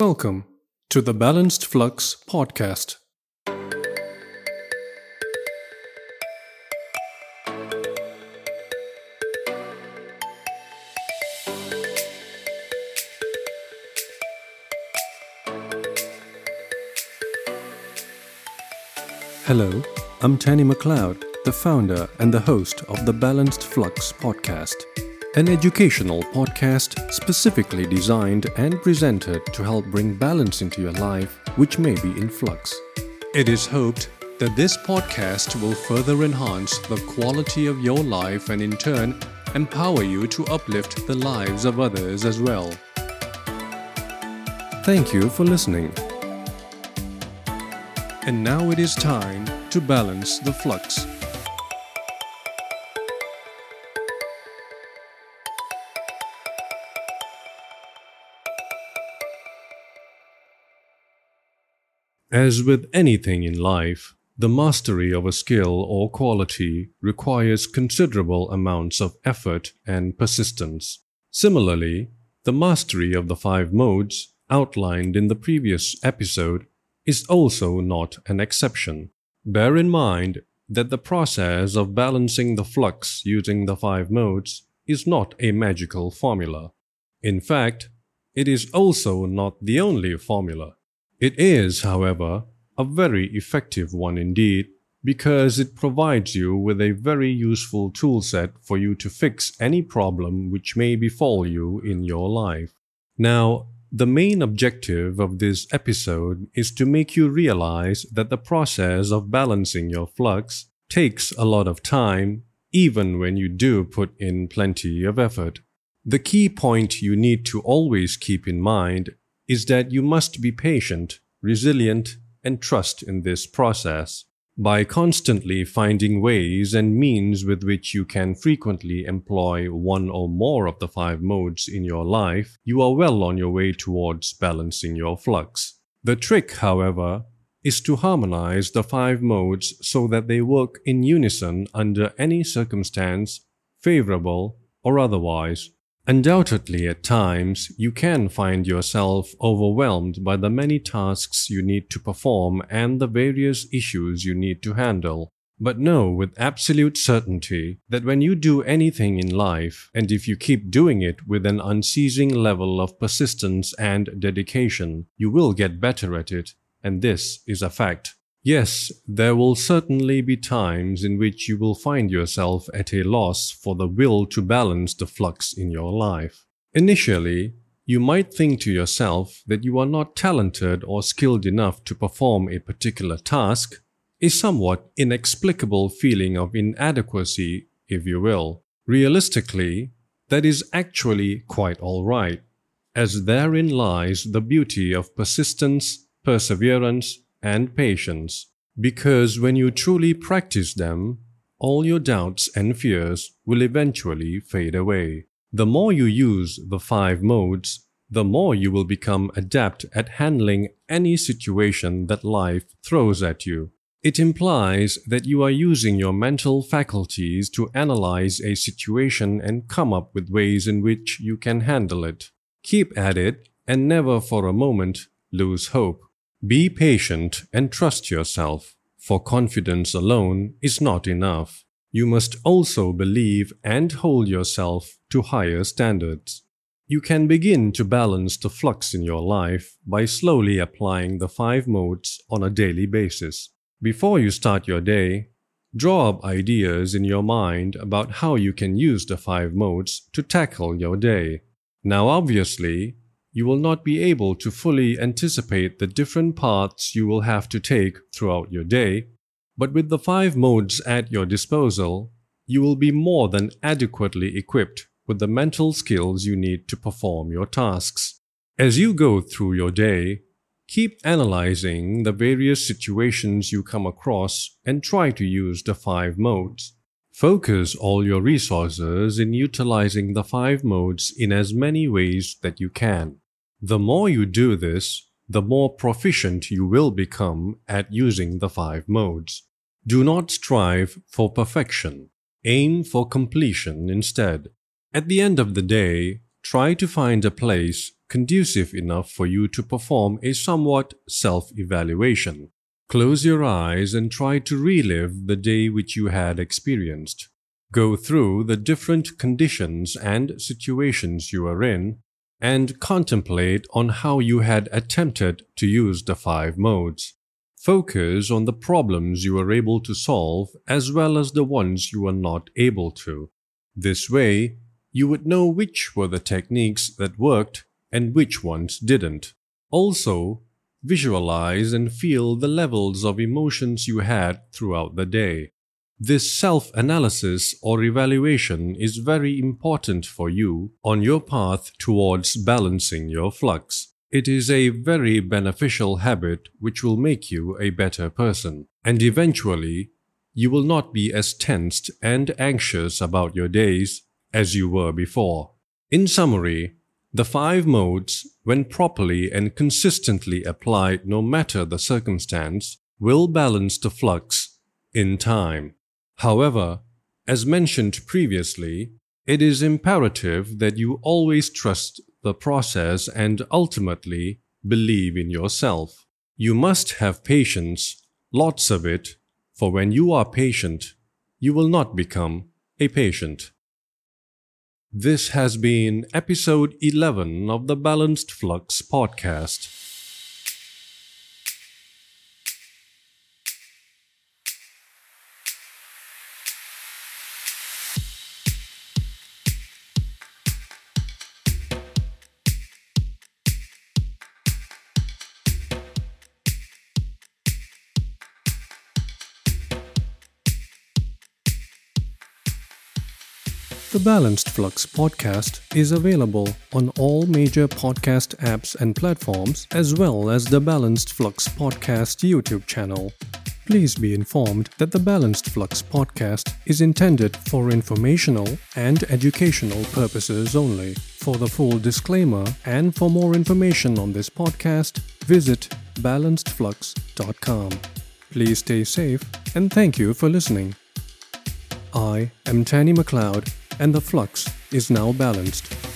Welcome to the Balanced Flux podcast. Hello, I'm Tanny McLeod, the founder and the host of the Balanced Flux podcast, an educational podcast specifically designed and presented to help bring balance into your life, which may be in flux. It is hoped that this podcast will further enhance the quality of your life and, in turn, empower you to uplift the lives of others as well. Thank you for listening. And now it is time to balance the flux. As with anything in life, the mastery of a skill or quality requires considerable amounts of effort and persistence. Similarly, the mastery of the five modes outlined in the previous episode is also not an exception. Bear in mind that the process of balancing the flux using the five modes is not a magical formula. In fact, it is also not the only formula. It is, however, a very effective one indeed because it provides you with a very useful toolset for you to fix any problem which may befall you in your life. Now, the main objective of this episode is to make you realize that the process of balancing your flux takes a lot of time, even when you do put in plenty of effort. The key point you need to always keep in mind is that you must be patient, resilient, and trust in this process. By constantly finding ways and means with which you can frequently employ one or more of the five modes in your life, you are well on your way towards balancing your flux. The trick, however, is to harmonize the five modes so that they work in unison under any circumstance, favorable or otherwise. Undoubtedly, at times, you can find yourself overwhelmed by the many tasks you need to perform and the various issues you need to handle. But know with absolute certainty that when you do anything in life, and if you keep doing it with an unceasing level of persistence and dedication, you will get better at it, and this is a fact. Yes, there will certainly be times in which you will find yourself at a loss for the will to balance the flux in your life. Initially, you might think to yourself that you are not talented or skilled enough to perform a particular task, a somewhat inexplicable feeling of inadequacy, if you will. Realistically, that is actually quite alright, as therein lies the beauty of persistence, perseverance, and patience, because when you truly practice them, all your doubts and fears will eventually fade away. The more you use the five modes, the more you will become adept at handling any situation that life throws at you. It implies that you are using your mental faculties to analyze a situation and come up with ways in which you can handle it. Keep at it and never for a moment lose hope. Be patient and trust yourself, for confidence alone is not enough. You must also believe and hold yourself to higher standards. You can begin to balance the flux in your life by slowly applying the five modes on a daily basis. Before you start your day, draw up ideas in your mind about how you can use the five modes to tackle your day. Now, obviously, you will not be able to fully anticipate the different paths you will have to take throughout your day, but with the five modes at your disposal, you will be more than adequately equipped with the mental skills you need to perform your tasks. As you go through your day, keep analyzing the various situations you come across and try to use the five modes. Focus all your resources in utilizing the five modes in as many ways that you can. The more you do this, the more proficient you will become at using the five modes. Do not strive for perfection. Aim for completion instead. At the end of the day, try to find a place conducive enough for you to perform a somewhat self evaluation. Close your eyes and try to relive the day which you had experienced. Go through the different conditions and situations you are in and contemplate on how you had attempted to use the five modes. Focus on the problems you are able to solve as well as the ones you are not able to. This way, you would know which were the techniques that worked and which ones didn't. Also, visualize and feel the levels of emotions you had throughout the day. This self analysis or evaluation is very important for you on your path towards balancing your flux. It is a very beneficial habit which will make you a better person, and eventually, you will not be as tensed and anxious about your days as you were before. In summary, the five modes, when properly and consistently applied no matter the circumstance, will balance the flux in time. However, as mentioned previously, it is imperative that you always trust the process and ultimately believe in yourself. You must have patience, lots of it, for when you are patient, you will not become a patient. This has been episode 11 of the Balanced Flux podcast. The Balanced Flux podcast is available on all major podcast apps and platforms, as well as the Balanced Flux podcast YouTube channel. Please be informed that the Balanced Flux podcast is intended for informational and educational purposes only. For the full disclaimer and for more information on this podcast, visit balancedflux.com. Please stay safe and thank you for listening. I am Tanny McLeod and the flux is now balanced.